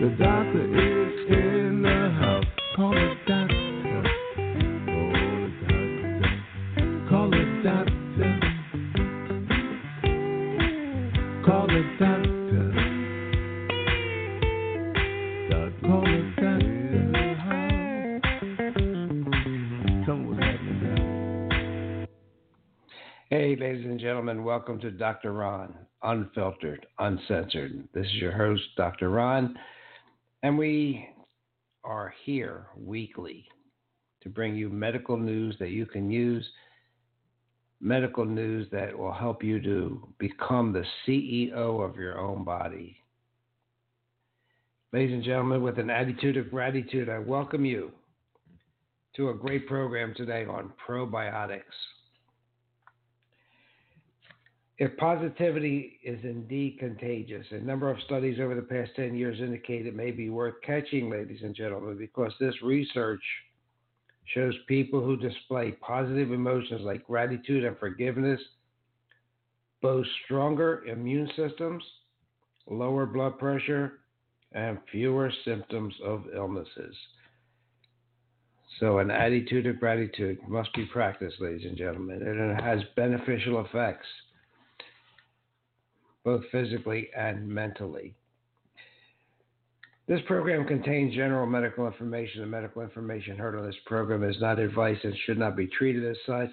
The doctor is in the house. Call the doctor. Call the doctor. Call the doctor. Call the doctor. Me what's happening. Hey, ladies and gentlemen, welcome to Dr. Ron, unfiltered, uncensored. This is your host, Dr. Ron, and we are here weekly to bring you medical news that you can use, medical news that will help you to become the CEO of your own body. Ladies and gentlemen, with an attitude of gratitude, I welcome you to a great program today on probiotics. If positivity is indeed contagious, a number of studies over the past 10 years indicate it may be worth catching, ladies and gentlemen, because this research shows people who display positive emotions like gratitude and forgiveness boast stronger immune systems, lower blood pressure, and fewer symptoms of illnesses. So, an attitude of gratitude must be practiced, ladies and gentlemen, and it has beneficial effects both physically and mentally. This program contains general medical information. The medical information heard on this program is not advice and should not be treated as such.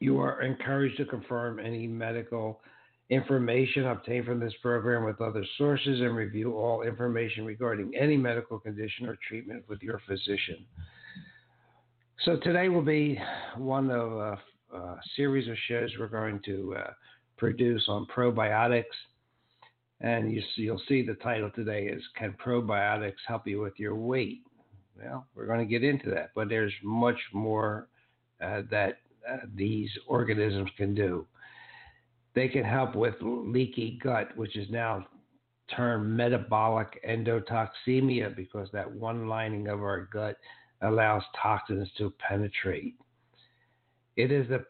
You are encouraged to confirm any medical information obtained from this program with other sources and review all information regarding any medical condition or treatment with your physician. So, today will be one of a, a series of shows we're going to uh, produce on probiotics. And you, you'll see the title today is Can Probiotics Help You with Your Weight? Well, we're going to get into that, but there's much more uh, that uh, these organisms can do. They can help with leaky gut, which is now termed metabolic endotoxemia because that one lining of our gut allows toxins to penetrate. It is the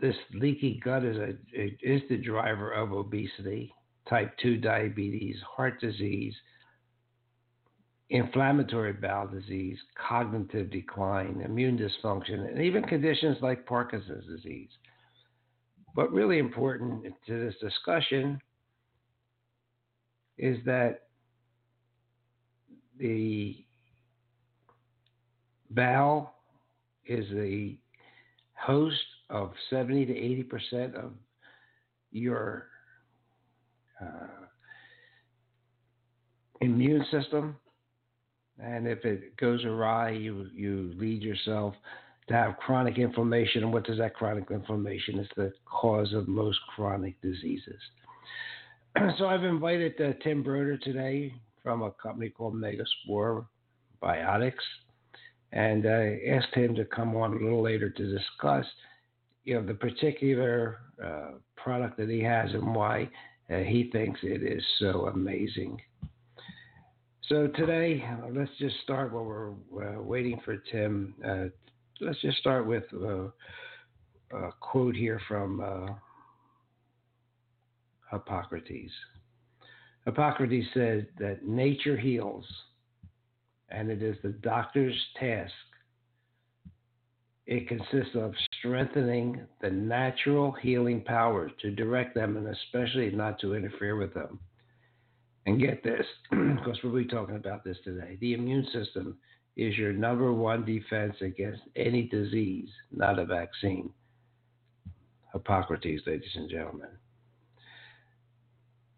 this leaky gut is a is the driver of obesity, type 2 diabetes, heart disease, inflammatory bowel disease, cognitive decline, immune dysfunction, and even conditions like Parkinson's disease. But really important to this discussion is that the bowel is the host of 70 to 80 percent of your uh, immune system, and if it goes awry, you you lead yourself to have chronic inflammation. And what does that chronic inflammation? It's the cause of most chronic diseases. so I've invited uh, Tim Broder today from a company called Megaspore Biotics, and I asked him to come on a little later to discuss you know the particular uh, product that he has and why uh, he thinks it is so amazing. So today, uh, let's just start while we're uh, waiting for Tim. Uh, let's just start with uh, a quote here from Hippocrates. Hippocrates said that nature heals, and it is the doctor's task. It consists of strengthening the natural healing powers to direct them and especially not to interfere with them. And get this, because we'll be talking about this today. The immune system is your number one defense against any disease, not a vaccine. Hippocrates, ladies and gentlemen.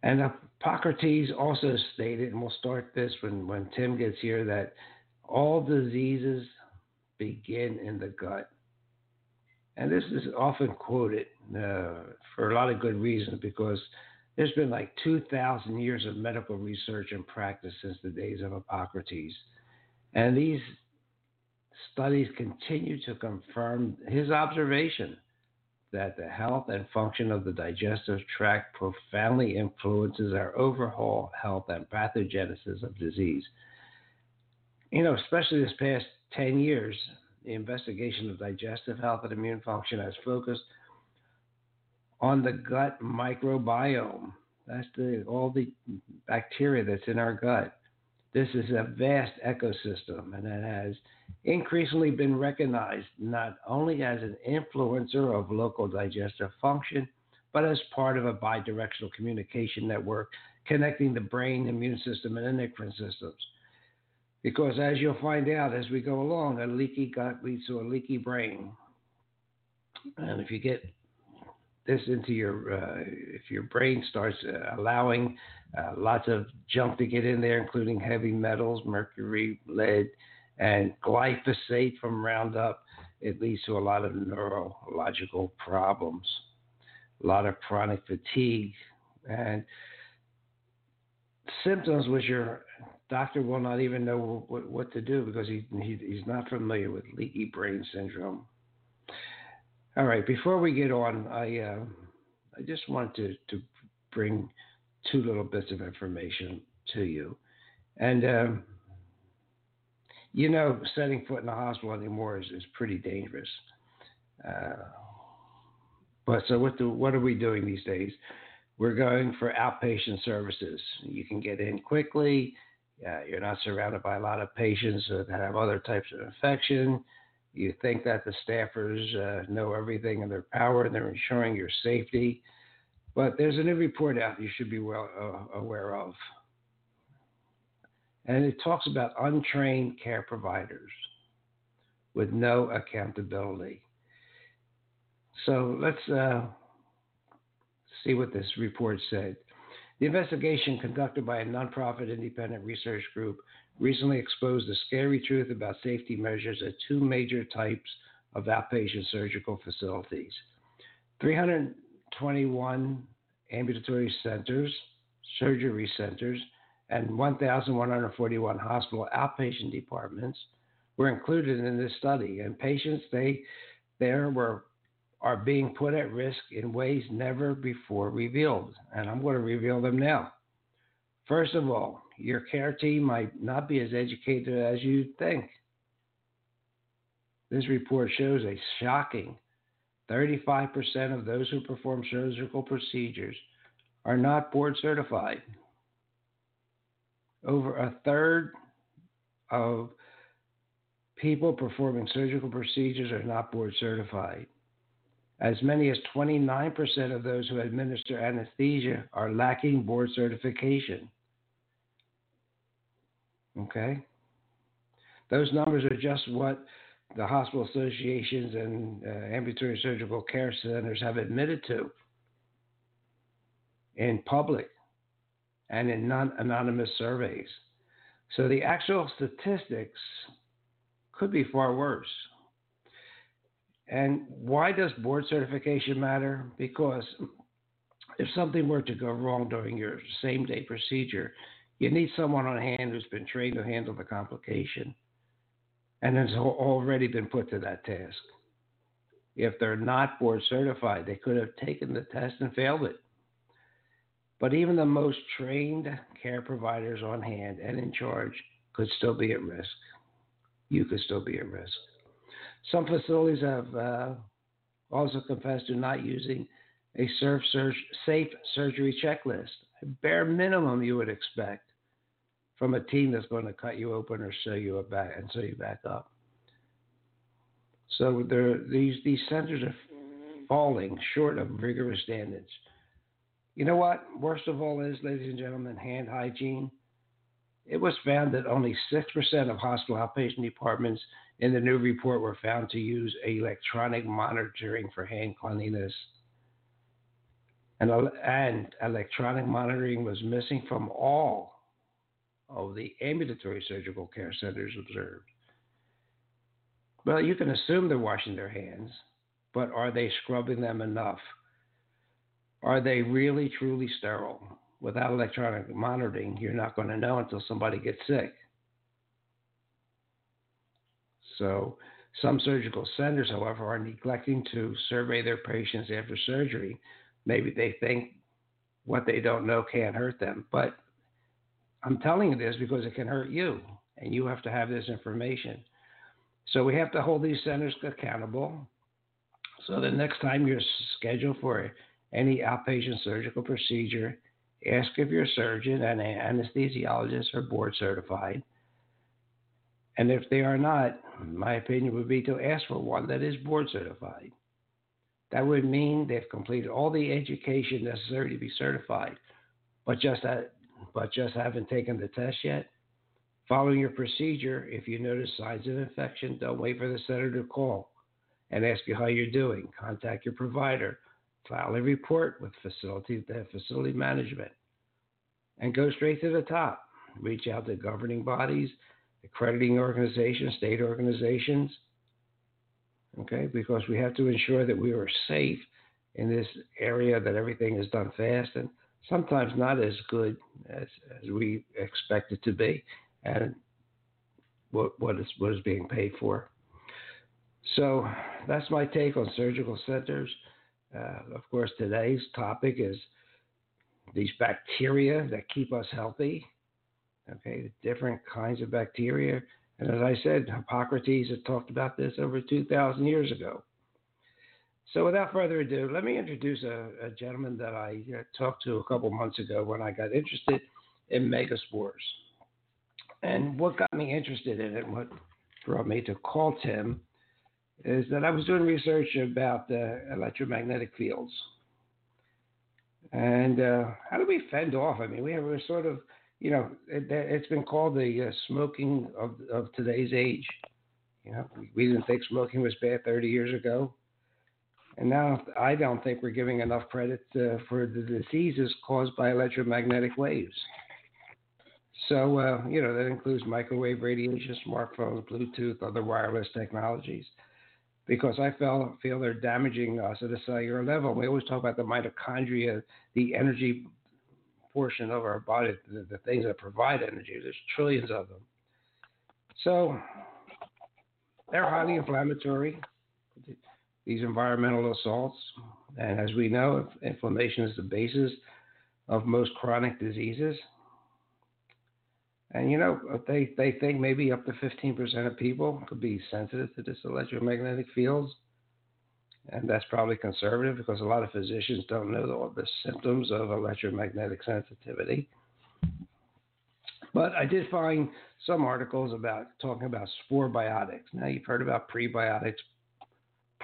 And Hippocrates also stated, and we'll start this when, when Tim gets here, that all diseases begin in the gut. And this is often quoted uh, for a lot of good reasons because there's been like 2,000 years of medical research and practice since the days of Hippocrates. And these studies continue to confirm his observation that the health and function of the digestive tract profoundly influences our overall health and pathogenesis of disease. You know, especially this past 10 years, the investigation of digestive health and immune function has focused on the gut microbiome. That's the all the bacteria that's in our gut. This is a vast ecosystem, and it has increasingly been recognized not only as an influencer of local digestive function, but as part of a bidirectional communication network connecting the brain, immune system, and endocrine systems. Because as you'll find out as we go along, a leaky gut leads to a leaky brain. And if you get this into your, uh, if your brain starts uh, allowing uh, lots of junk to get in there, including heavy metals, mercury, lead, and glyphosate from Roundup, it leads to a lot of neurological problems, a lot of chronic fatigue, and symptoms which your doctor will not even know what, what to do because he, he, he's not familiar with leaky brain syndrome. All right, before we get on, I uh, I just want to, to bring two little bits of information to you. And, um, you know, setting foot in a hospital anymore is, is pretty dangerous. Uh, but so what, do, what are we doing these days? We're going for outpatient services. You can get in quickly. Uh, you're not surrounded by a lot of patients that have other types of infection. You think that the staffers uh, know everything in their power and they're ensuring your safety. But there's a new report out you should be well uh, aware of. And it talks about untrained care providers with no accountability. So let's uh, see what this report said. The investigation conducted by a nonprofit independent research group recently exposed the scary truth about safety measures at two major types of outpatient surgical facilities 321 ambulatory centers, surgery centers, and 1,141 hospital outpatient departments were included in this study. And patients they there were are being put at risk in ways never before revealed. And I'm going to reveal them now. First of all, your care team might not be as educated as you think. This report shows a shocking 35% of those who perform surgical procedures are not board certified. Over a third of people performing surgical procedures are not board certified. As many as 29% of those who administer anesthesia are lacking board certification. Okay? Those numbers are just what the hospital associations and uh, ambulatory surgical care centers have admitted to in public and in non anonymous surveys. So the actual statistics could be far worse. And why does board certification matter? Because if something were to go wrong during your same day procedure, you need someone on hand who's been trained to handle the complication and has already been put to that task. If they're not board certified, they could have taken the test and failed it. But even the most trained care providers on hand and in charge could still be at risk. You could still be at risk. Some facilities have uh, also confessed to not using a safe surgery checklist, a bare minimum you would expect from a team that's going to cut you open or sew you back and sew you back up. So there, these these centers are falling short of rigorous standards. You know what? Worst of all is, ladies and gentlemen, hand hygiene. It was found that only 6% of hospital outpatient departments in the new report were found to use electronic monitoring for hand cleanliness. And, and electronic monitoring was missing from all of the ambulatory surgical care centers observed. Well, you can assume they're washing their hands, but are they scrubbing them enough? Are they really truly sterile? Without electronic monitoring, you're not going to know until somebody gets sick. So, some surgical centers, however, are neglecting to survey their patients after surgery. Maybe they think what they don't know can't hurt them, but I'm telling you this because it can hurt you, and you have to have this information. So we have to hold these centers accountable. So the next time you're scheduled for any outpatient surgical procedure, ask if your surgeon and anesthesiologist are board certified. And if they are not, my opinion would be to ask for one that is board certified. That would mean they've completed all the education necessary to be certified, but just that, but just haven't taken the test yet. Following your procedure, if you notice signs of infection, don't wait for the center to call and ask you how you're doing. Contact your provider, file a report with facility facility management, and go straight to the top. Reach out to governing bodies, accrediting organizations, state organizations. Okay, because we have to ensure that we are safe in this area, that everything is done fast and sometimes not as good as, as we expect it to be and what what is what is being paid for. So that's my take on surgical centers. Uh, of course, today's topic is these bacteria that keep us healthy. Okay, different kinds of bacteria. And as I said, Hippocrates had talked about this over 2,000 years ago. So without further ado, let me introduce a, a gentleman that I uh, talked to a couple months ago when I got interested in megaspores. And what got me interested in it, what brought me to call Tim, is that I was doing research about the electromagnetic fields. And uh, how do we fend off? I mean, we have a sort of, you know, it, has been called the uh, smoking of, of today's age. You know, we didn't think smoking was bad 30 years ago. And now I don't think we're giving enough credit uh, for the diseases caused by electromagnetic waves. So, uh, you know, that includes microwave radiation, smartphones, Bluetooth, other wireless technologies, because I feel, feel they're damaging us at a cellular level. We always talk about the mitochondria, the energy portion of our body, the, the things that provide energy. There's trillions of them. So, they're highly inflammatory, these environmental assaults. And as we know, inflammation is the basis of most chronic diseases. And you know, they, they think maybe up to 15% of people could be sensitive to this electromagnetic fields. And that's probably conservative because a lot of physicians don't know all the symptoms of electromagnetic sensitivity. But I did find some articles about talking about spore biotics. Now, you've heard about prebiotics,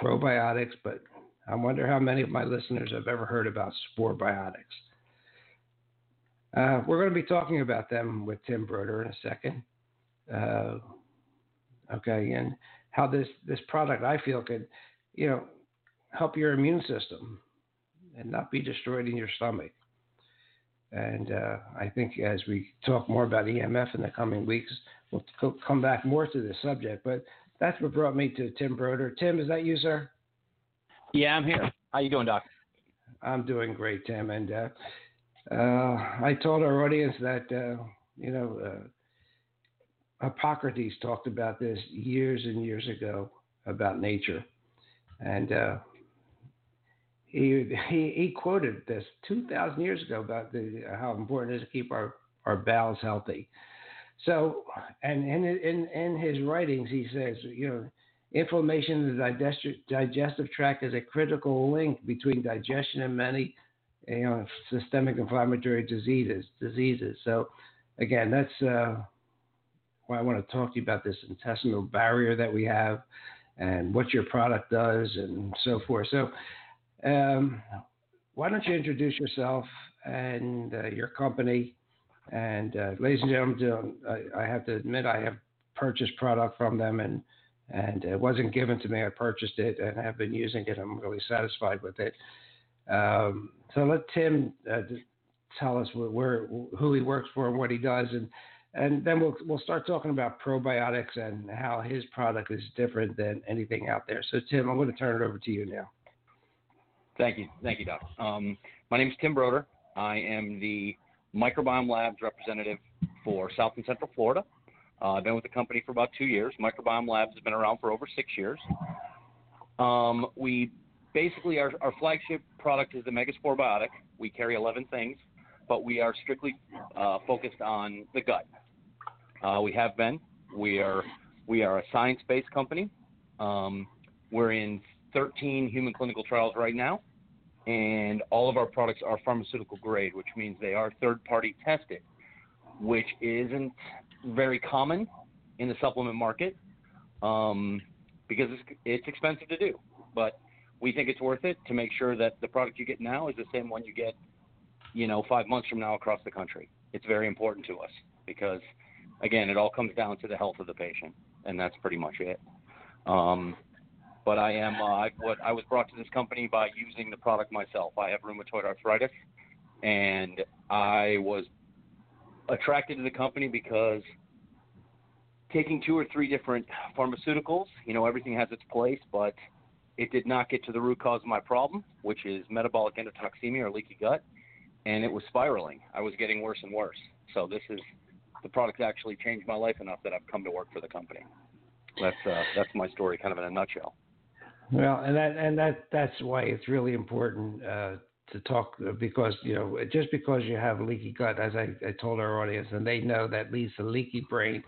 probiotics, but I wonder how many of my listeners have ever heard about spore biotics. Uh, we're going to be talking about them with Tim Broder in a second. Uh, okay, and how this this product I feel could, you know, help your immune system and not be destroyed in your stomach. And uh, I think as we talk more about EMF in the coming weeks, we'll come back more to this subject. But that's what brought me to Tim Broder. Tim, is that you, sir? Yeah, I'm here. How you doing, Doc? I'm doing great, Tim. And uh, uh, I told our audience that, uh, you know, uh, Hippocrates talked about this years and years ago about nature. And uh, he, he, he, quoted this 2,000 years ago about the, how important it is to keep our, our bowels healthy. So, and in, in, in his writings, he says, you know, inflammation in the digestive, digestive tract is a critical link between digestion and many you know, systemic inflammatory diseases. Diseases. So, again, that's uh, why I want to talk to you about this intestinal barrier that we have, and what your product does, and so forth. So, um, why don't you introduce yourself and uh, your company? And uh, ladies and gentlemen, I, have to admit I have purchased product from them, and and it wasn't given to me. I purchased it and have been using it. I'm really satisfied with it. Um, so let Tim uh, tell us where, who he works for and what he does, and and then we'll we'll start talking about probiotics and how his product is different than anything out there. So Tim, I'm going to turn it over to you now. Thank you, thank you, Doc. Um, my name is Tim Broder. I am the Microbiome Labs representative for South and Central Florida. Uh, I've been with the company for about two years. Microbiome Labs has been around for over six years. Um, we basically our, our flagship product is the Megaspore Biotic. We carry 11 things, but we are strictly uh, focused on the gut. Uh, we have been. We are we are a science-based company. Um, we're in 13 human clinical trials right now, and all of our products are pharmaceutical grade, which means they are third-party tested, which isn't very common in the supplement market um, because it's, it's expensive to do. But we think it's worth it to make sure that the product you get now is the same one you get, you know, five months from now across the country. It's very important to us because, again, it all comes down to the health of the patient, and that's pretty much it. Um, but I am uh, what I was brought to this company by using the product myself. I have rheumatoid arthritis, and I was attracted to the company because taking two or three different pharmaceuticals, you know, everything has its place, but it did not get to the root cause of my problem, which is metabolic endotoxemia or leaky gut, and it was spiraling. I was getting worse and worse. So this is the product actually changed my life enough that I've come to work for the company. That's uh, that's my story, kind of in a nutshell. Well, and that and that that's why it's really important uh, to talk because you know just because you have leaky gut, as I, I told our audience, and they know that leads to leaky brain,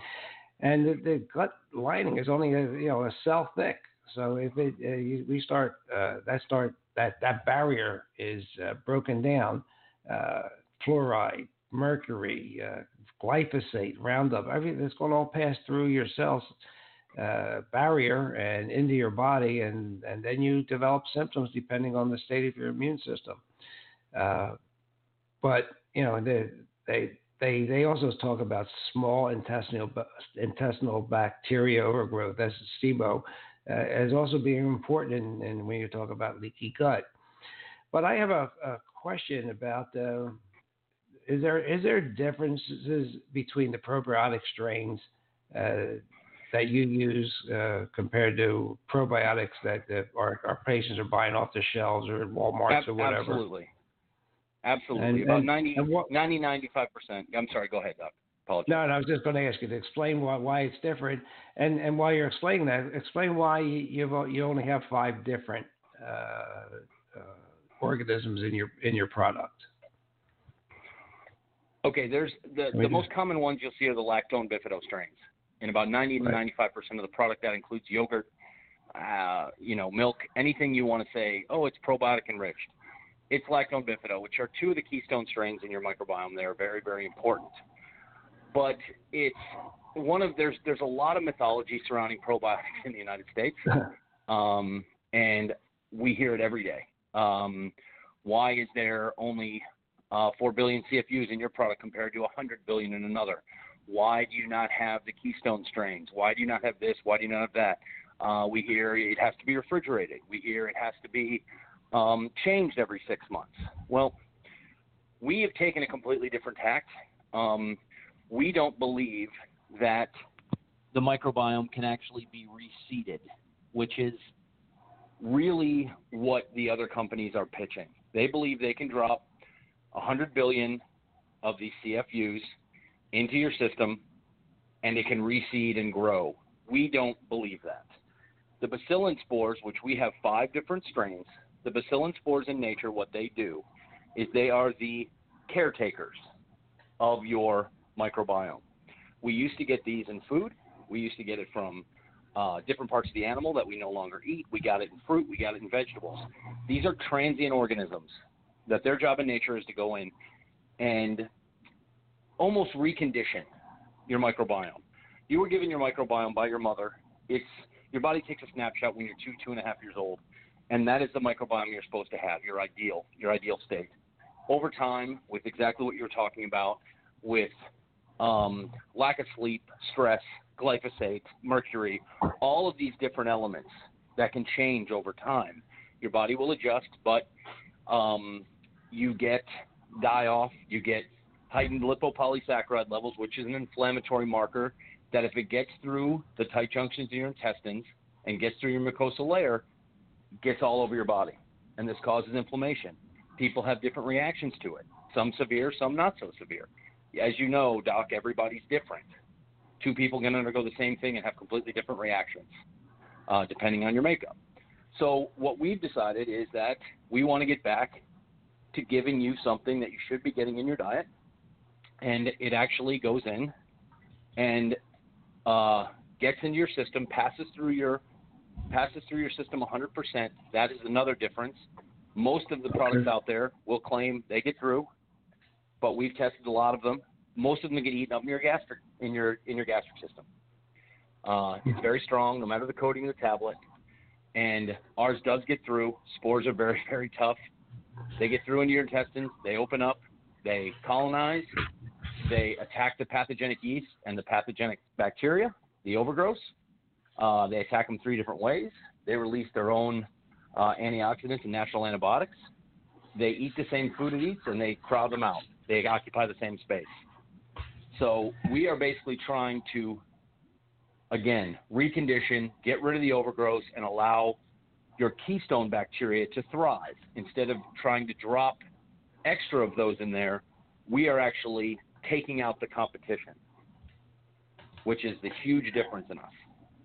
and the, the gut lining is only a, you know a cell thick. So if it uh, you, we start uh, that start that that barrier is uh, broken down, uh, fluoride, mercury, uh, glyphosate, Roundup, everything that's going to all pass through your cells uh, barrier and into your body, and and then you develop symptoms depending on the state of your immune system. but you know they they they they also talk about small intestinal intestinal bacteria overgrowth. That's SIBO uh, as also being important in, in, when you talk about leaky gut. But I have a, a question about uh, is there is there differences between the probiotic strains uh, that you use uh, compared to probiotics that, that our, our, patients are buying off the shelves or Walmart Ab- or whatever? Absolutely. Absolutely. And, About and, 90, and what, 90, 95%. I'm sorry, go ahead, Doc. Apologize. No, no, I was just going to ask you to explain why, why it's different, and and while you're explaining that, explain why you you only have five different uh, uh, organisms in your in your product. Okay, there's the the most common ones you'll see are the lactone bifido In about 90 to 95 percent of the product, that includes yogurt, uh, you know, milk, anything you want to say. Oh, it's probiotic enriched. It's lactone bifido, which are two of the keystone strains in your microbiome. They are very, very important but it's one of there's there's a lot of mythology surrounding probiotics in the United States, um, and we hear it every day. Um, why is there only uh, four billion CFUs in your product compared to 100 billion in another? Why do you not have the keystone strains? Why do you not have this? Why do you not have that? Uh, we hear it has to be refrigerated. We hear it has to be um, changed every six months. Well, we have taken a completely different tact. Um, we don't believe that the microbiome can actually be reseeded, which is really what the other companies are pitching. They believe they can drop 100 billion of these CFUs into your system and it can reseed and grow. We don't believe that. The bacillin spores, which we have five different strains, the bacillin spores in nature, what they do is they are the caretakers of your microbiome. We used to get these in food. We used to get it from uh, different parts of the animal that we no longer eat. We got it in fruit. We got it in vegetables. These are transient organisms that their job in nature is to go in and almost recondition your microbiome. You were given your microbiome by your mother. It's your body takes a snapshot when you're two, two and a half years old, and that is the microbiome you're supposed to have, your ideal, your ideal state. Over time, with exactly what you were talking about, with um, lack of sleep, stress, glyphosate, mercury, all of these different elements that can change over time. Your body will adjust, but um, you get die off, you get heightened lipopolysaccharide levels, which is an inflammatory marker that if it gets through the tight junctions of your intestines and gets through your mucosal layer, gets all over your body. And this causes inflammation. People have different reactions to it. Some severe, some not so severe. As you know, Doc, everybody's different. Two people can undergo the same thing and have completely different reactions, uh, depending on your makeup. So, what we've decided is that we want to get back to giving you something that you should be getting in your diet, and it actually goes in and uh, gets into your system, passes through your passes through your system 100%. That is another difference. Most of the products out there will claim they get through, but we've tested a lot of them. Most of them get eaten up in your gastric in your in your gastric system. Uh, it's very strong, no matter the coating of the tablet. And ours does get through. Spores are very very tough. They get through into your intestines. They open up. They colonize. They attack the pathogenic yeast and the pathogenic bacteria, the overgrowth. Uh, they attack them three different ways. They release their own uh, antioxidants and natural antibiotics. They eat the same food it eats and they crowd them out. They occupy the same space. So we are basically trying to, again, recondition, get rid of the overgrowth, and allow your keystone bacteria to thrive. Instead of trying to drop extra of those in there, we are actually taking out the competition, which is the huge difference in us.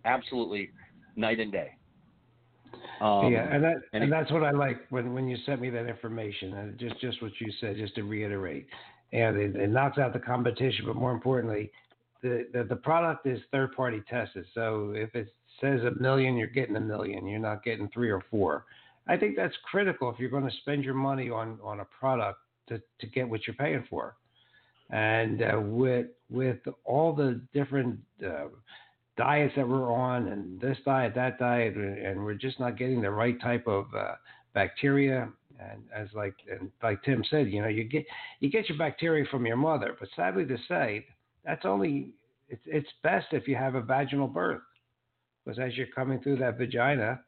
Absolutely night and day. Um, yeah, and that and, and that's what I like when when you sent me that information. And just just what you said, just to reiterate, and it, it knocks out the competition. But more importantly, the, the the product is third party tested. So if it says a million, you're getting a million. You're not getting three or four. I think that's critical if you're going to spend your money on on a product to to get what you're paying for. And uh, with with all the different uh, diets that we're on, and this diet, that diet, and we're just not getting the right type of uh, bacteria. And as like and like Tim said, you know, you get you get your bacteria from your mother, but sadly to say, that's only it's it's best if you have a vaginal birth, because as you're coming through that vagina,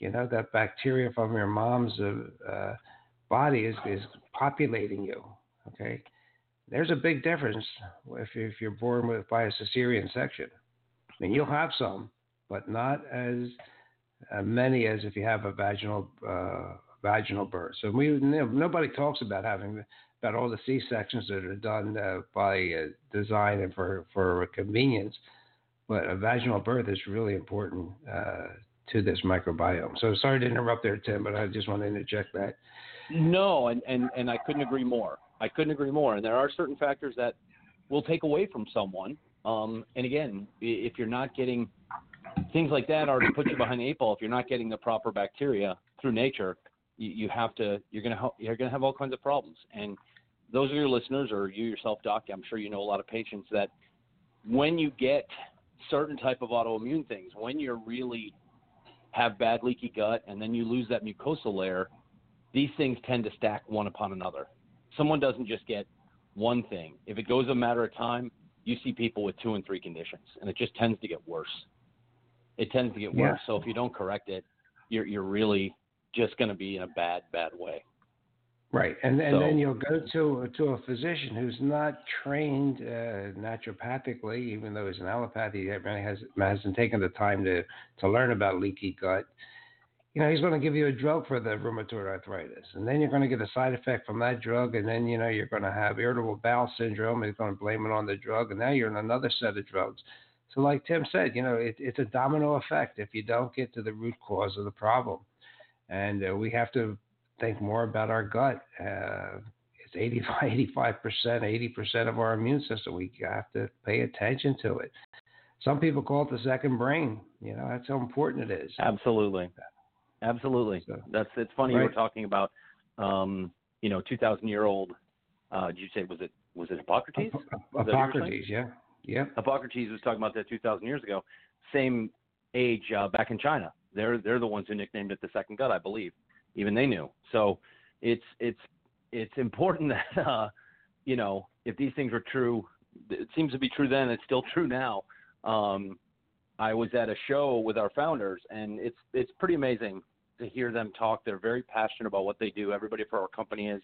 you know that bacteria from your mom's uh, uh body is is populating you. Okay, there's a big difference if, if you're born with by a cesarean section. I mean, you'll have some, but not as uh, many as if you have a vaginal uh, vaginal birth. So we nobody talks about having about all the C sections that are done uh, by uh, design and for for convenience, but a vaginal birth is really important uh, to this microbiome. So sorry to interrupt there, Tim, but I just want to interject that. No, and, and, and I couldn't agree more. I couldn't agree more. And there are certain factors that will take away from someone. Um, and again, if you're not getting things like that, to put you behind the eight ball. If you're not getting the proper bacteria through nature, you, you have to. You're gonna you're gonna have all kinds of problems. And those are your listeners, or you yourself, Doc. I'm sure you know a lot of patients that when you get certain type of autoimmune things, when you're really have bad leaky gut, and then you lose that mucosal layer, these things tend to stack one upon another someone doesn't just get one thing. If it goes a matter of time, you see people with two and three conditions, and it just tends to get worse. It tends to get worse. Yeah. So if you don't correct it, you're you're really just going to be in a bad bad way. Right, and and so, then you'll go to to a physician who's not trained uh, naturopathically, even though he's an allopathy, he has hasn't taken the time to to learn about leaky gut you know, he's going to give you a drug for the rheumatoid arthritis, and then you're going to get a side effect from that drug, and then you know you're going to have irritable bowel syndrome. He's going to blame it on the drug, and now you're in another set of drugs. So, like Tim said, you know, it, it's a domino effect if you don't get to the root cause of the problem, and uh, we have to think more about our gut. Uh, it's 85, 85 percent, 80 percent of our immune system. We have to pay attention to it. some people call it the second brain. You know, that's how important it is. Absolutely, absolutely. So, that's it's funny right. you were talking about, um, you know, two thousand year old. Uh, did you say was it was it Hippocrates? Hippocrates, yeah, yeah. Hippocrates was talking about that two thousand years ago. Same age uh, back in China. They're they're the ones who nicknamed it the second gut, I believe. Even they knew. So it's it's it's important that uh, you know if these things are true, it seems to be true then. It's still true now. Um, I was at a show with our founders, and it's it's pretty amazing to hear them talk. They're very passionate about what they do. Everybody for our company is,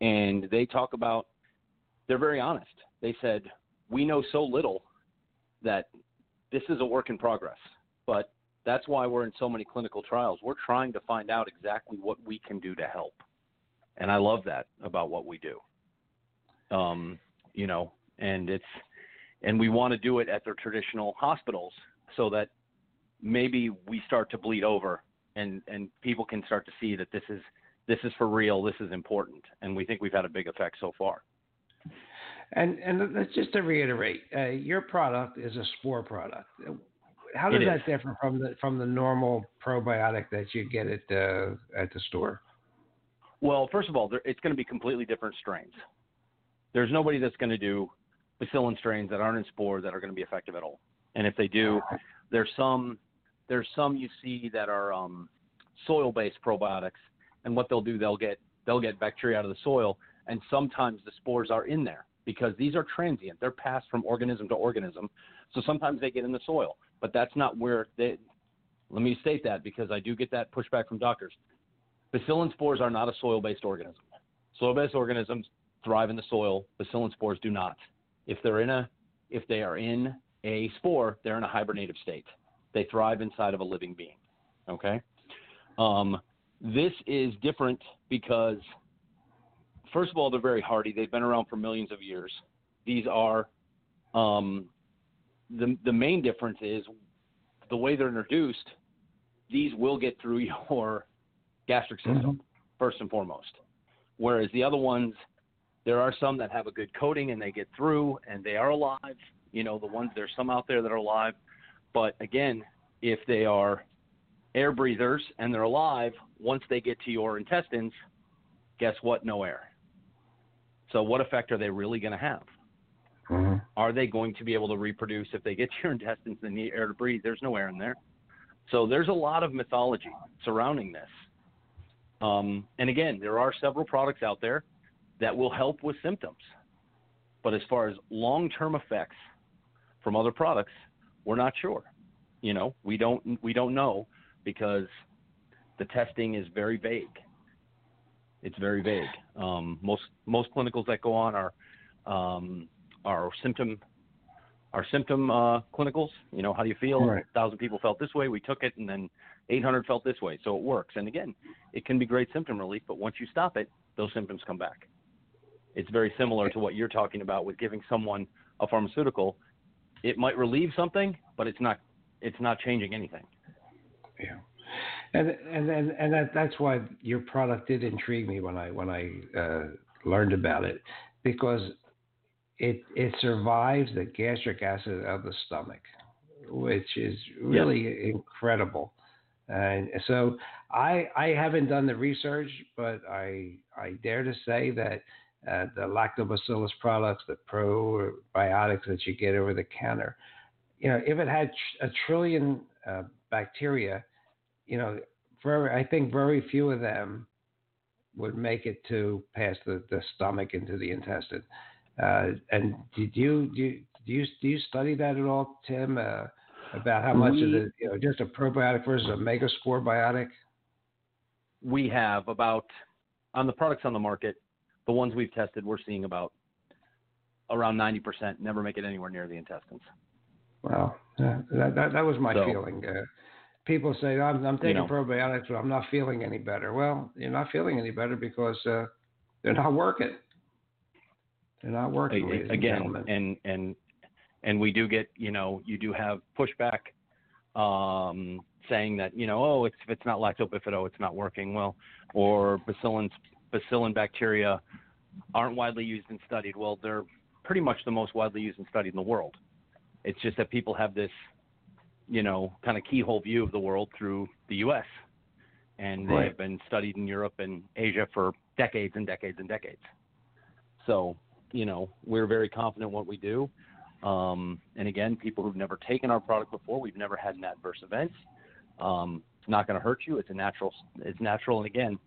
and they talk about. They're very honest. They said we know so little that this is a work in progress, but that's why we're in so many clinical trials. We're trying to find out exactly what we can do to help, and I love that about what we do. Um, you know, and it's and we want to do it at their traditional hospitals so that maybe we start to bleed over and and people can start to see that this is this is for real, this is important, and we think we've had a big effect so far. And and just to reiterate, uh, your product is a spore product. How does that differ from the from the normal probiotic that you get at the at the store? Well, first of all, it's going to be completely different strains. There's nobody that's going to do bacillin strains that aren't in spore that are going to be effective at all. And if they do, there's some there's some you see that are um, soil-based probiotics, and what they'll do they'll get they'll get bacteria out of the soil, and sometimes the spores are in there because these are transient. They're passed from organism to organism, so sometimes they get in the soil. But that's not where they. Let me state that because I do get that pushback from doctors. Bacillin spores are not a soil-based organism. Soil-based organisms thrive in the soil. Bacillin spores do not. If they're in a if they are in a spore, they're in a hibernative state. They thrive inside of a living being. Okay. Um, this is different because, first of all, they're very hardy. They've been around for millions of years. These are um, the the main difference is the way they're introduced. These will get through your gastric system mm-hmm. first and foremost, whereas the other ones there are some that have a good coating and they get through and they are alive. You know, the ones there's some out there that are alive, but again, if they are air breathers and they're alive, once they get to your intestines, guess what? No air. So what effect are they really going to have? Mm-hmm. Are they going to be able to reproduce if they get to your intestines and need air to breathe? There's no air in there. So there's a lot of mythology surrounding this. Um, and again, there are several products out there that will help with symptoms. But as far as long term effects from other products, we're not sure. You know, we don't we don't know because the testing is very vague. It's very vague. Um, most most clinicals that go on are um, are symptom are symptom uh, clinicals. You know, how do you feel? Right. A thousand people felt this way. We took it, and then 800 felt this way. So it works. And again, it can be great symptom relief, but once you stop it, those symptoms come back it's very similar to what you're talking about with giving someone a pharmaceutical. It might relieve something, but it's not it's not changing anything. Yeah. And and and, and that, that's why your product did intrigue me when I when I uh, learned about it because it it survives the gastric acid of the stomach, which is really incredible. And so I I haven't done the research, but I I dare to say that uh, the lactobacillus products, the probiotics that you get over the counter. You know, if it had a trillion uh, bacteria, you know, very, I think very few of them would make it to past the, the stomach into the intestine. Uh, and did you, do you do you do you study that at all, Tim? Uh, about how much we, of the you know just a probiotic versus a megaspore biotic? We have about on the products on the market the ones we've tested, we're seeing about around 90% never make it anywhere near the intestines. Wow, that, that, that was my so, feeling. Uh, people say I'm, I'm taking you know, probiotics, but I'm not feeling any better. Well, you're not feeling any better because uh, they're not working. They're not working. Again, and, and and and we do get you know you do have pushback um, saying that you know oh it's, if it's not lactobifido it's not working well or bacillin bacillin bacteria aren't widely used and studied. Well, they're pretty much the most widely used and studied in the world. It's just that people have this, you know, kind of keyhole view of the world through the U.S. and they have been studied in Europe and Asia for decades and decades and decades. So, you know, we're very confident in what we do. Um, and again, people who've never taken our product before, we've never had an adverse event. Um, it's not going to hurt you. It's a natural. It's natural. And again,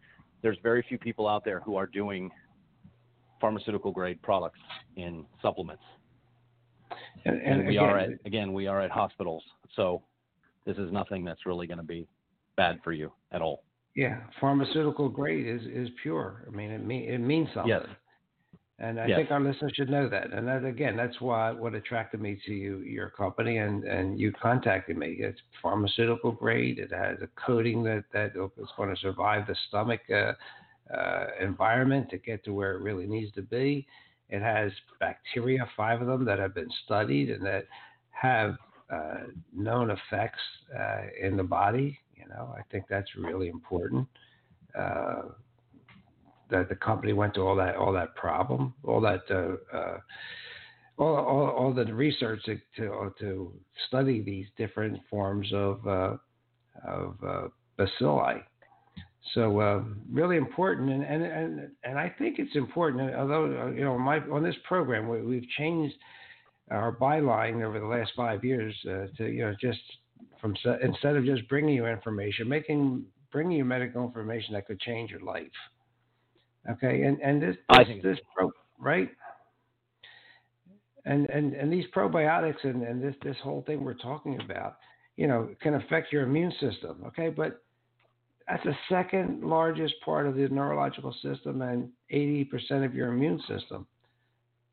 there's very few people out there who are doing pharmaceutical grade products in supplements. And, And, and we again, are at again, we are at hospitals. So this is nothing that's really going to be bad for you at all. Yeah, pharmaceutical grade is is pure. I mean, it mean it means something. Yes. And I Yes. think our listeners should know that. And that again, that's why what attracted me to you, your company, and and you contacted me. It's pharmaceutical grade. It has a coating that that is going to survive the stomach uh, uh, environment to get to where it really needs to be. It has bacteria, five of them that have been studied and that have uh, known effects uh, in the body. You know, I think that's really important. Uh, that the company went to all that all that problem, all that uh, uh, all, all, all the research to, to to study these different forms of uh, of uh, bacilli. So uh, really important, and, and and and I think it's important. Although uh, you know, my on this program we, we've changed our byline over the last five years uh, to you know just from instead of just bringing you information, making bringing you medical information that could change your life. Okay, and and this this, this pro, right, and and and these probiotics and and this this whole thing we're talking about, you know, can affect your immune system. Okay, but that's the second largest part of the neurological system and 80% of your immune system.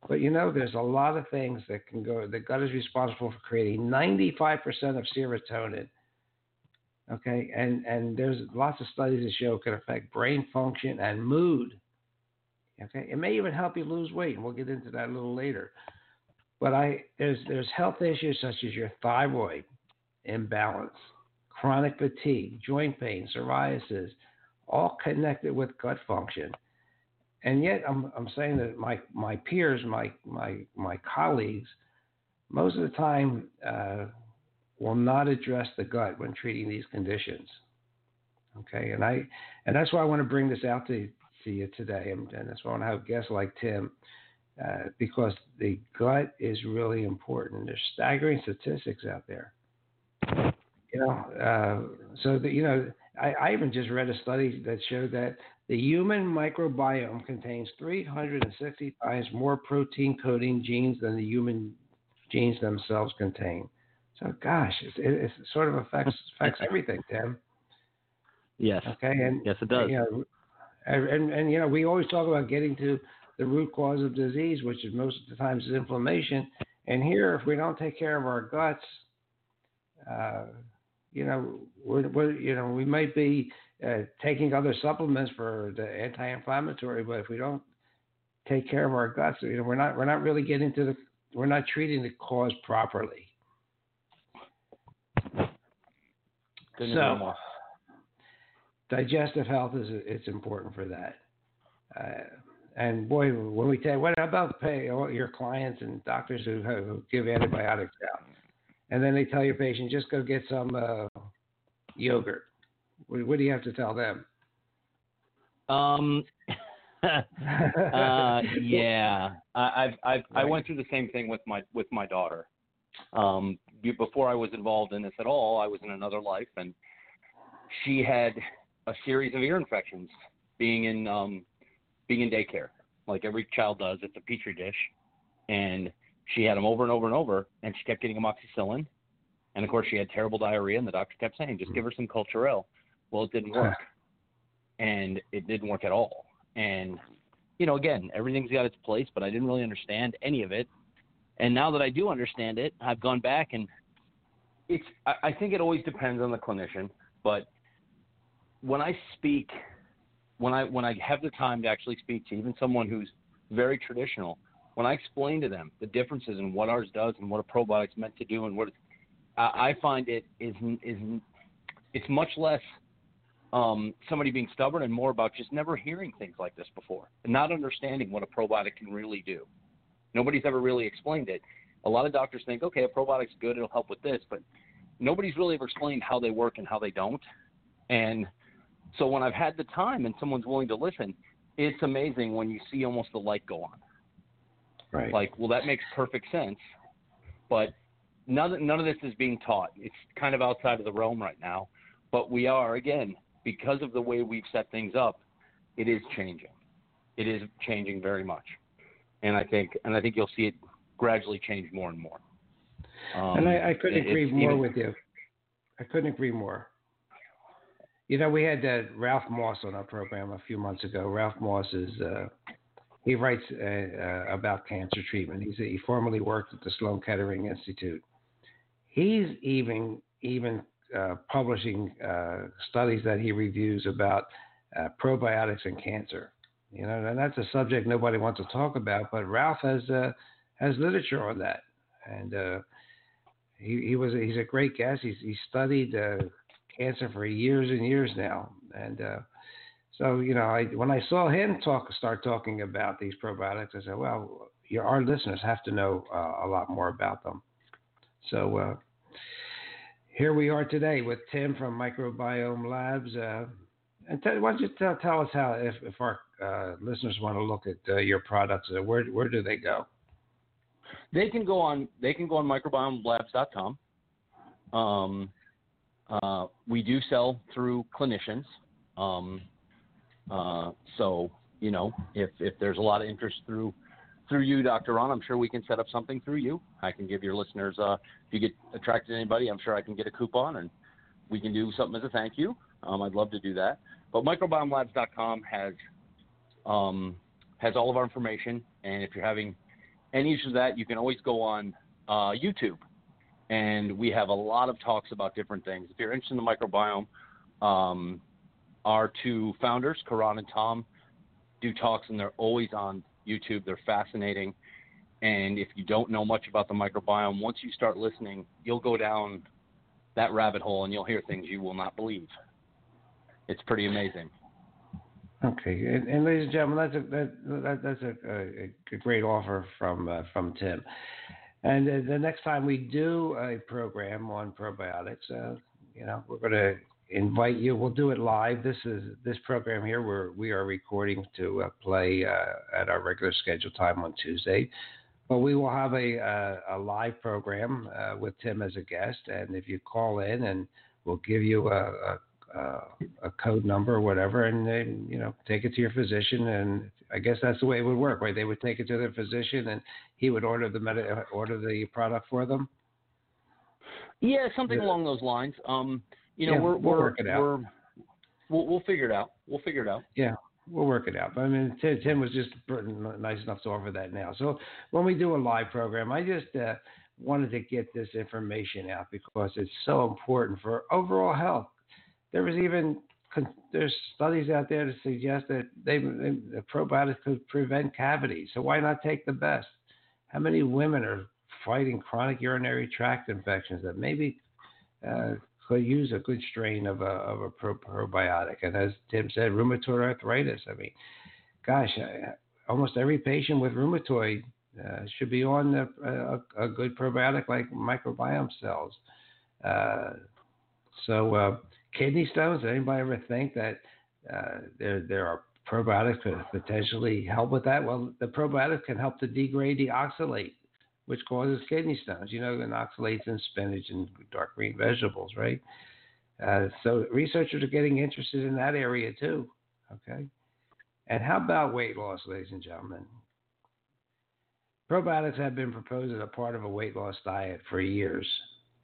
But you know, there's a lot of things that can go. The gut is responsible for creating 95% of serotonin. Okay, and and there's lots of studies that show it can affect brain function and mood. Okay, it may even help you lose weight, and we'll get into that a little later. But I there's there's health issues such as your thyroid imbalance, chronic fatigue, joint pain, psoriasis, all connected with gut function. And yet I'm I'm saying that my my peers, my my my colleagues, most of the time uh, will not address the gut when treating these conditions. Okay, and I and that's why I want to bring this out to, to you today, and, and that's why I want to have guests like Tim, uh, because the gut is really important. There's staggering statistics out there. You know, uh, so that you know, I, I even just read a study that showed that the human microbiome contains 360 times more protein coding genes than the human genes themselves contain. So, gosh, it, it, sort of affects affects everything, Tim. Yes. Okay, and Yes, it does. you know, and, and and you know, we always talk about getting to the root cause of disease, which is most of the times is inflammation. And here, if we don't take care of our guts, uh, you know, we're, we're you know we might be uh, taking other supplements for the anti-inflammatory, but if we don't take care of our guts, you know, we're not we're not really getting to the we're not treating the cause properly. Couldn't So- digestive health is it's important for that. Uh, and boy, when we tell what about pay all your clients and doctors who, who give antibiotics out, and then they tell your patient just go get some uh, yogurt. What, what do you have to tell them? Um, uh, yeah, I, I've, I've I went through the same thing with my with my daughter. Um, before I was involved in this at all, I was in another life, and she had a series of ear infections. Being in um, being in daycare, like every child does, it's a petri dish, and she had them over and over and over, and she kept getting amoxicillin, and of course she had terrible diarrhea, and the doctor kept saying, just give her some Culturelle. Well, it didn't work, and it didn't work at all. And you know, again, everything's got its place, but I didn't really understand any of it. And now that I do understand it, I've gone back and it's. I, I think it always depends on the clinician, but when I speak, when I when I have the time to actually speak to even someone who's very traditional, when I explain to them the differences in what ours does and what a probiotic's meant to do and what I, find it is is it's much less um, somebody being stubborn and more about just never hearing things like this before and not understanding what a probiotic can really do. Nobody's ever really explained it. a lot of doctors think, okay, a probiotic's good, it'll help with this, but nobody's really ever explained how they work and how they don't. And so when I've had the time and someone's willing to listen, it's amazing when you see almost the light go on. Right. Like, well, that makes perfect sense, but none none of this is being taught. It's kind of outside of the realm right now, but we are again because of the way we've set things up. It is changing. It is changing very much, and I think and I think you'll see it gradually change more and more. Um, and I, I couldn't agree more even, with you. I couldn't agree more. You know, we had uh, Ralph Moss on our program a few months ago. Ralph Moss is uh, he writes uh, uh about cancer treatment. He's he formerly worked at the Sloan Kettering Institute. He's even even uh, publishing uh, studies that he reviews about probiotics and cancer. You know, and that's a subject nobody wants to talk about, but Ralph has has literature on that, and he, he was he's a great guest. He's he studied uh, cancer for years and years now, and uh, so you know, I, when I saw him talk start talking about these probiotics, I said, well, your, our listeners have to know uh, a lot more about them. So uh, here we are today with Tim from Microbiome Labs. Uh, and tell, why don't you tell, tell us how, if, if our uh, listeners want to look at your products, where where do they go? They can go on. They can go on microbiomelabs.com. Um, uh, we do sell through clinicians. Um, uh, so you know, if if there's a lot of interest through through you, Dr. Ron, I'm sure we can set up something through you. I can give your listeners, uh, if you get attracted to anybody, I'm sure I can get a coupon and we can do something as a thank you. Um, I'd love to do that. But microbiomelabs.com has um, has all of our information, and if you're having any issues with that, you can always go on uh, YouTube. And we have a lot of talks about different things. If you're interested in the microbiome, um, our two founders, Kiran and Tom, do talks, and they're always on YouTube. They're fascinating. And if you don't know much about the microbiome, once you start listening, you'll go down that rabbit hole and you'll hear things you will not believe. It's pretty amazing. Okay, and, and, ladies and gentlemen, that's a that, that that's a, a, a, great offer from uh, from Tim. And uh, the next time we do a program on probiotics, uh, you know, we're going to invite you. We'll do it live. This is this program here. We're we are recording to uh, play uh, at our regular scheduled time on Tuesday. But we will have a a, live program uh, with Tim as a guest, and if you call in, and we'll give you a uh, a code number or whatever, and then you know take it to your physician, and I guess that's the way it would work, right? They would take it to their physician, and he would order the med- order the product for them. Yeah, something yeah. along those lines. Um, you know, yeah, we're we'll we're, work it out. We're, we'll we'll figure it out. We'll figure it out. Yeah, we'll work it out. But I mean, Tim, Tim was just nice enough to offer that now. So when we do a live program, I just uh, wanted to get this information out because it's so important for overall health there was even there's studies out there to suggest that they, the probiotics could prevent cavities. So why not take the best? How many women are fighting chronic urinary tract infections that maybe uh, could use a good strain of a, of a pro- probiotic? And as Tim said, rheumatoid arthritis. I mean, gosh, I, almost every patient with rheumatoid uh, should be on a, a, a, good probiotic like microbiome cells. Uh, so uh, kidney stones. Anybody ever think that uh, there there are probiotics that potentially help with that? Well, the probiotics can help to degrade the oxalate, which causes kidney stones. You know, and oxalates in spinach and dark green vegetables, right? Uh, so researchers are getting interested in that area too. Okay. And how about weight loss, ladies and gentlemen? Probiotics have been proposed as a part of a weight loss diet for years.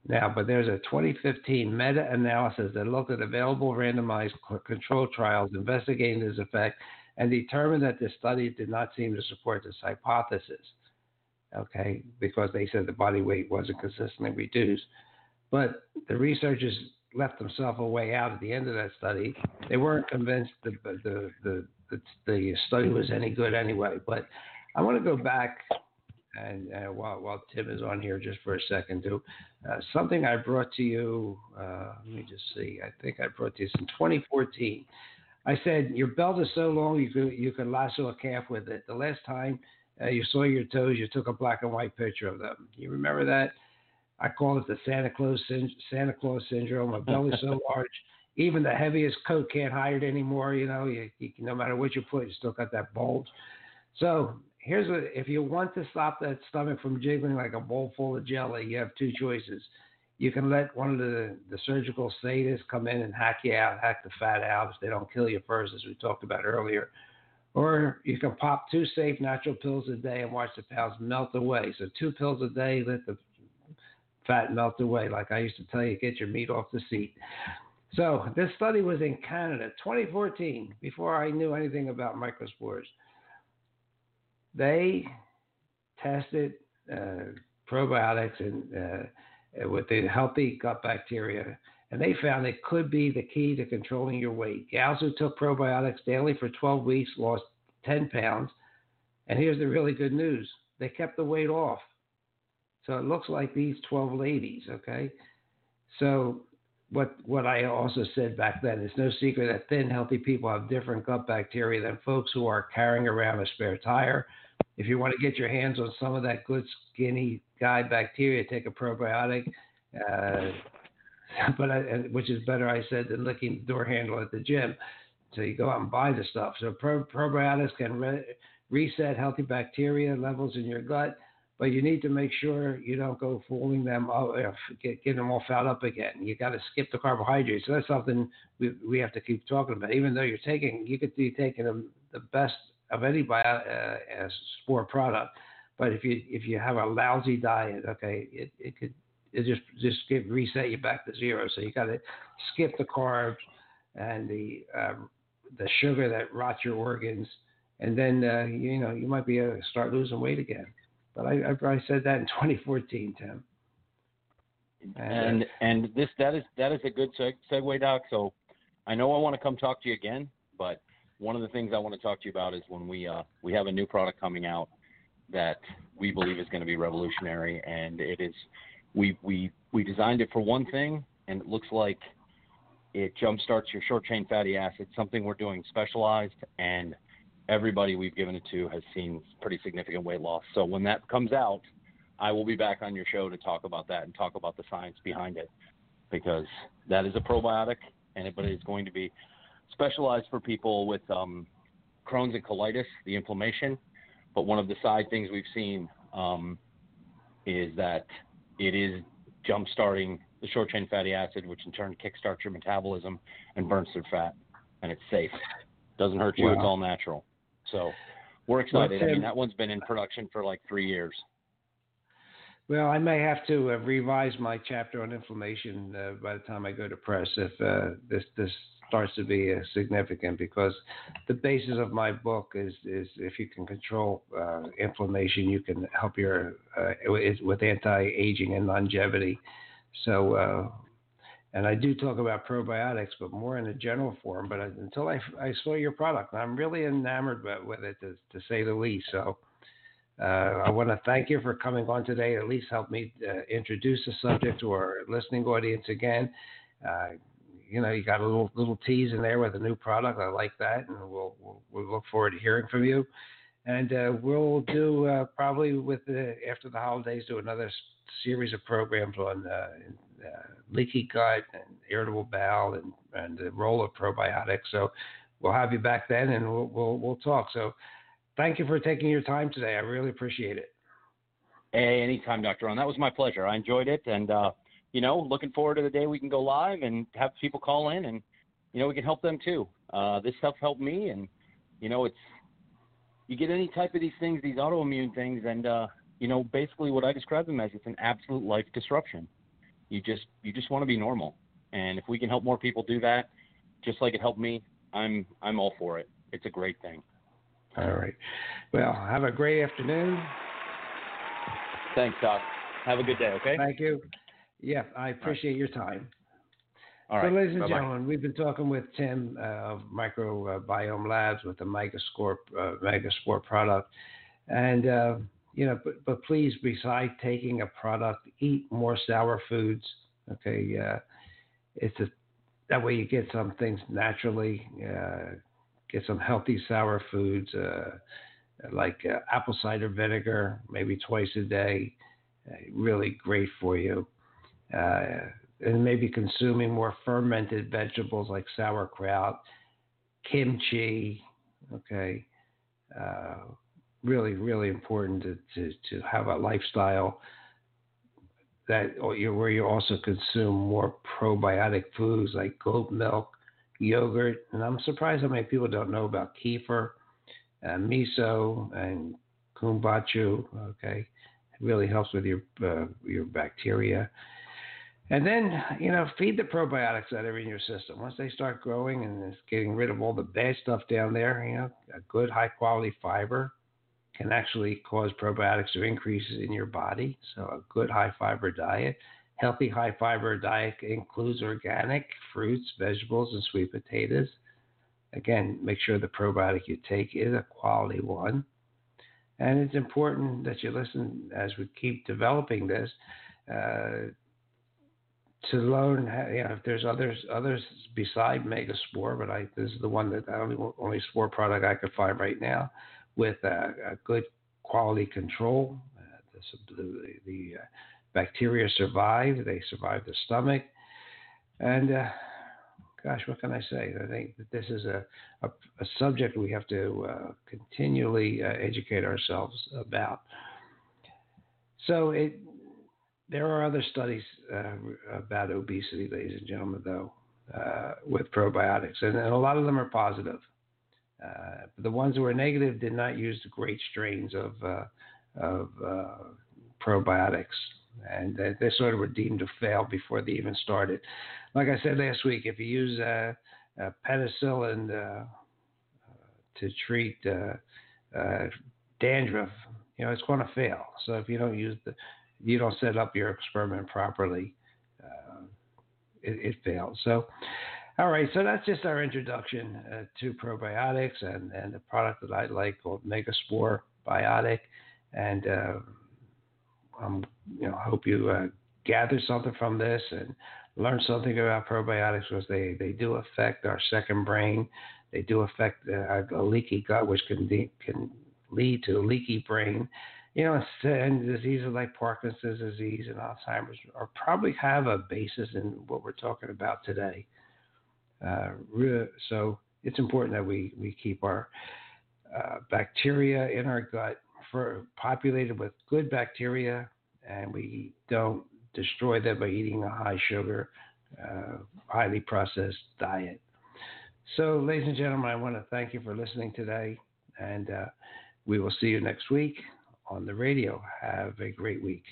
Now, but there's a 2015 meta analysis that looked at available randomized control trials investigating this effect and determined that the study did not seem to support this hypothesis. Okay, because they said the body weight wasn't consistently reduced. But the researchers left themselves a way out at the end of that study. They weren't convinced the, the, the, the, the study was any good anyway. But I want to go back and uh, while, while Tim is on here just for a second, too, uh, something I brought to you, uh, let me just see, I think I brought this in 2014. I said, Your belt is so long you could, you could lasso a calf with it. The last time uh, you saw your toes, you took a black and white picture of them. You remember that? I call it the Santa Claus Santa Claus syndrome. My belly's so large, even the heaviest coat can't hide it anymore. You know, you, you, no matter what you put, you still got that bulge. So here's what: if you want to stop that stomach from jiggling like a bowl full of jelly, you have two choices. You can let one of the, the surgical sadists come in and hack you out, hack the fat out if they don't kill you first, as we talked about earlier. Or you can pop two safe natural pills a day and watch the pounds melt away. So two pills a day, let the fat melt away. Like I used to tell you, get your meat off the seat. So this study was in Canada, 2014, before I knew anything about microspores. They tested uh, probiotics and uh, with the healthy gut bacteria, and they found it could be the key to controlling your weight. Gals who took probiotics daily for 12 weeks lost 10 pounds, and here's the really good news: they kept the weight off. So it looks like these 12 ladies, okay? So what what I also said back then, it's no secret that thin, healthy people have different gut bacteria than folks who are carrying around a spare tire. If you want to get your hands on some of that good skinny guy bacteria, take a probiotic. Uh, but I, which is better, I said, than licking the door handle at the gym. So you go out and buy the stuff. So pro, probiotics can re- reset healthy bacteria levels in your gut but you need to make sure you don't go fooling them, up, get, get them all fouled up again. You got to skip the carbohydrates. So that's something we, we have to keep talking about. Even though you're taking, you could be taking the best of any bio, uh, sport product, but if you if you have a lousy diet, okay, it, it could it just just get reset you back to zero. So you got to skip the carbs and the uh, the sugar that rots your organs, and then uh, you know you might be able to start losing weight again. But I, I said that in 2014, Tim. And and, uh, and this that is that is a good seg- segue, Doc. So I know I want to come talk to you again, but one of the things I want to talk to you about is when we uh, we have a new product coming out that we believe is going to be revolutionary, and it is we we we designed it for one thing, and it looks like it jumpstarts your short chain fatty acids, something we're doing specialized, and everybody we've given it to has seen pretty significant weight loss. So when that comes out, I will be back on your show to talk about that and talk about the science behind it because that is a probiotic and it, but it's going to be specialized for people with um, Crohn's and colitis, the inflammation. But one of the side things we've seen um, is that it is jump starting the short chain fatty acid, which in turn kickstarts your metabolism and burns through fat, and it's safe. Doesn't hurt you. Wow. It's all natural. So we're excited. I mean, that one's been in production for like three years. Well, I may have to uh, revise my chapter on inflammation uh, by the time I go to press if uh, this this starts to be uh, significant because the basis of my book is is if you can control uh, inflammation, you can help your uh, with anti-aging and longevity. So and I do talk about probiotics, but more in a general form. But until I, I saw your product, I'm really enamored with it, to, to say the least. So I want to thank you for coming on today. At least help me uh, introduce the subject to our listening audience again. Uh, you know, you got a little little tease in there with a new product. I like that, and we'll we'll, we'll look forward to hearing from you. And uh, we'll do uh, probably with the, after the holidays do another series of programs on uh, uh, leaky gut and irritable bowel and, and the role of probiotics. So we'll have you back then and we'll, we'll, we'll talk. So thank you for taking your time today. I really appreciate it. Hey, anytime, Dr. Ron. That was my pleasure. I enjoyed it. And, uh, you know, looking forward to the day we can go live and have people call in and, you know, we can help them too. Uh, this stuff helped me. And, you know, it's, you get any type of these things, these autoimmune things, and, uh, you know, basically what I describe them as, it's an absolute life disruption. You just you just want to be normal, and if we can help more people do that, just like it helped me, I'm I'm all for it. It's a great thing. All right. Well, have a great afternoon. Thanks, Doc. Have a good day. Okay. Thank you. Yeah, I appreciate right. your time. All so, right. ladies and Bye-bye. gentlemen, we've been talking with Tim uh, of Microbiome Labs with the Megaspore uh, Megaspore product, and uh, you know, but, but please, besides taking a product, eat more sour foods. Okay, uh, it's a that way you get some things naturally, uh, get some healthy sour foods. Uh, like uh, apple cider vinegar, maybe twice a day. Uh, really great for you. Uh, and maybe consuming more fermented vegetables like sauerkraut, kimchi. Okay, uh, really, really important to, to, to have a lifestyle that where you also consume more probiotic foods like goat milk, yogurt, and I'm surprised how many people don't know about kefir, uh, miso, and kombucha. Okay, it really helps with your uh, your bacteria. And then, you know, feed the probiotics that are in your system. Once they start growing and it's getting rid of all the bad stuff down there, you know, a good high quality fiber can actually cause probiotics to increase in your body. So, a good high fiber diet. Healthy high fiber diet includes organic fruits, vegetables, and sweet potatoes. Again, make sure the probiotic you take is a quality one. And it's important that you listen as we keep developing this uh, to learn. How, you know, if there's others others beside Megaspore, but I this is the one that the only only spore product I could find right now with a, a good quality control. Uh, the, the, the uh, bacteria survive, they survive the stomach. And uh, gosh, what can I say? I think that this is a, a, a subject we have to uh, continually uh, educate ourselves about. So it, there are other studies uh, about obesity, ladies and gentlemen, though, with probiotics, and, and a lot of them are positive. Uh, the ones that were negative did not use the great strains of, uh, of uh, probiotics, and they, sort of were deemed to fail before they even started. Like I said last week, if you use uh, penicillin uh, to treat dandruff, you know it's going to fail. So if you don't use the, you don't set up your experiment properly, it, it fails. So all right, so that's just our introduction uh, to probiotics and, and the product that I like called Megaspore Biotic. And uh, um, you know, I hope you uh, gather something from this and learn something about probiotics because they, they do affect our second brain. They do affect uh, a leaky gut, which can de- can lead to a leaky brain. You know, and diseases like Parkinson's disease and Alzheimer's are probably have a basis in what we're talking about today. Uh, so it's important that we, we keep our uh, bacteria in our gut for, populated with good bacteria and we don't destroy them by eating a high sugar, uh, highly processed diet. So, ladies and gentlemen, I want to thank you for listening today, and uh, we will see you next week on the radio. Have a great week.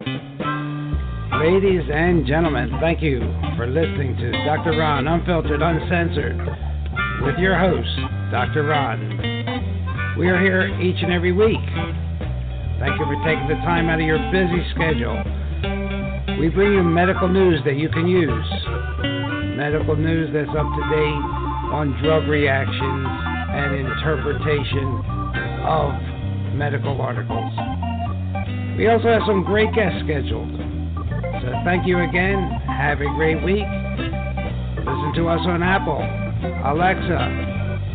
Ladies and gentlemen, thank you for listening to Dr. Ron Unfiltered, Uncensored with your host, Dr. Ron. We are here each and every week. Thank you for taking the time out of your busy schedule. We bring you medical news that you can use, medical news that's up to date on drug reactions and interpretation of medical articles. We also have some great guests scheduled. So thank you again. Have a great week. Listen to us on Apple, Alexa,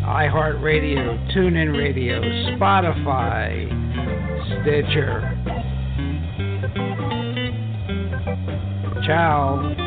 iHeartRadio, TuneIn Radio, Spotify, Stitcher. Ciao.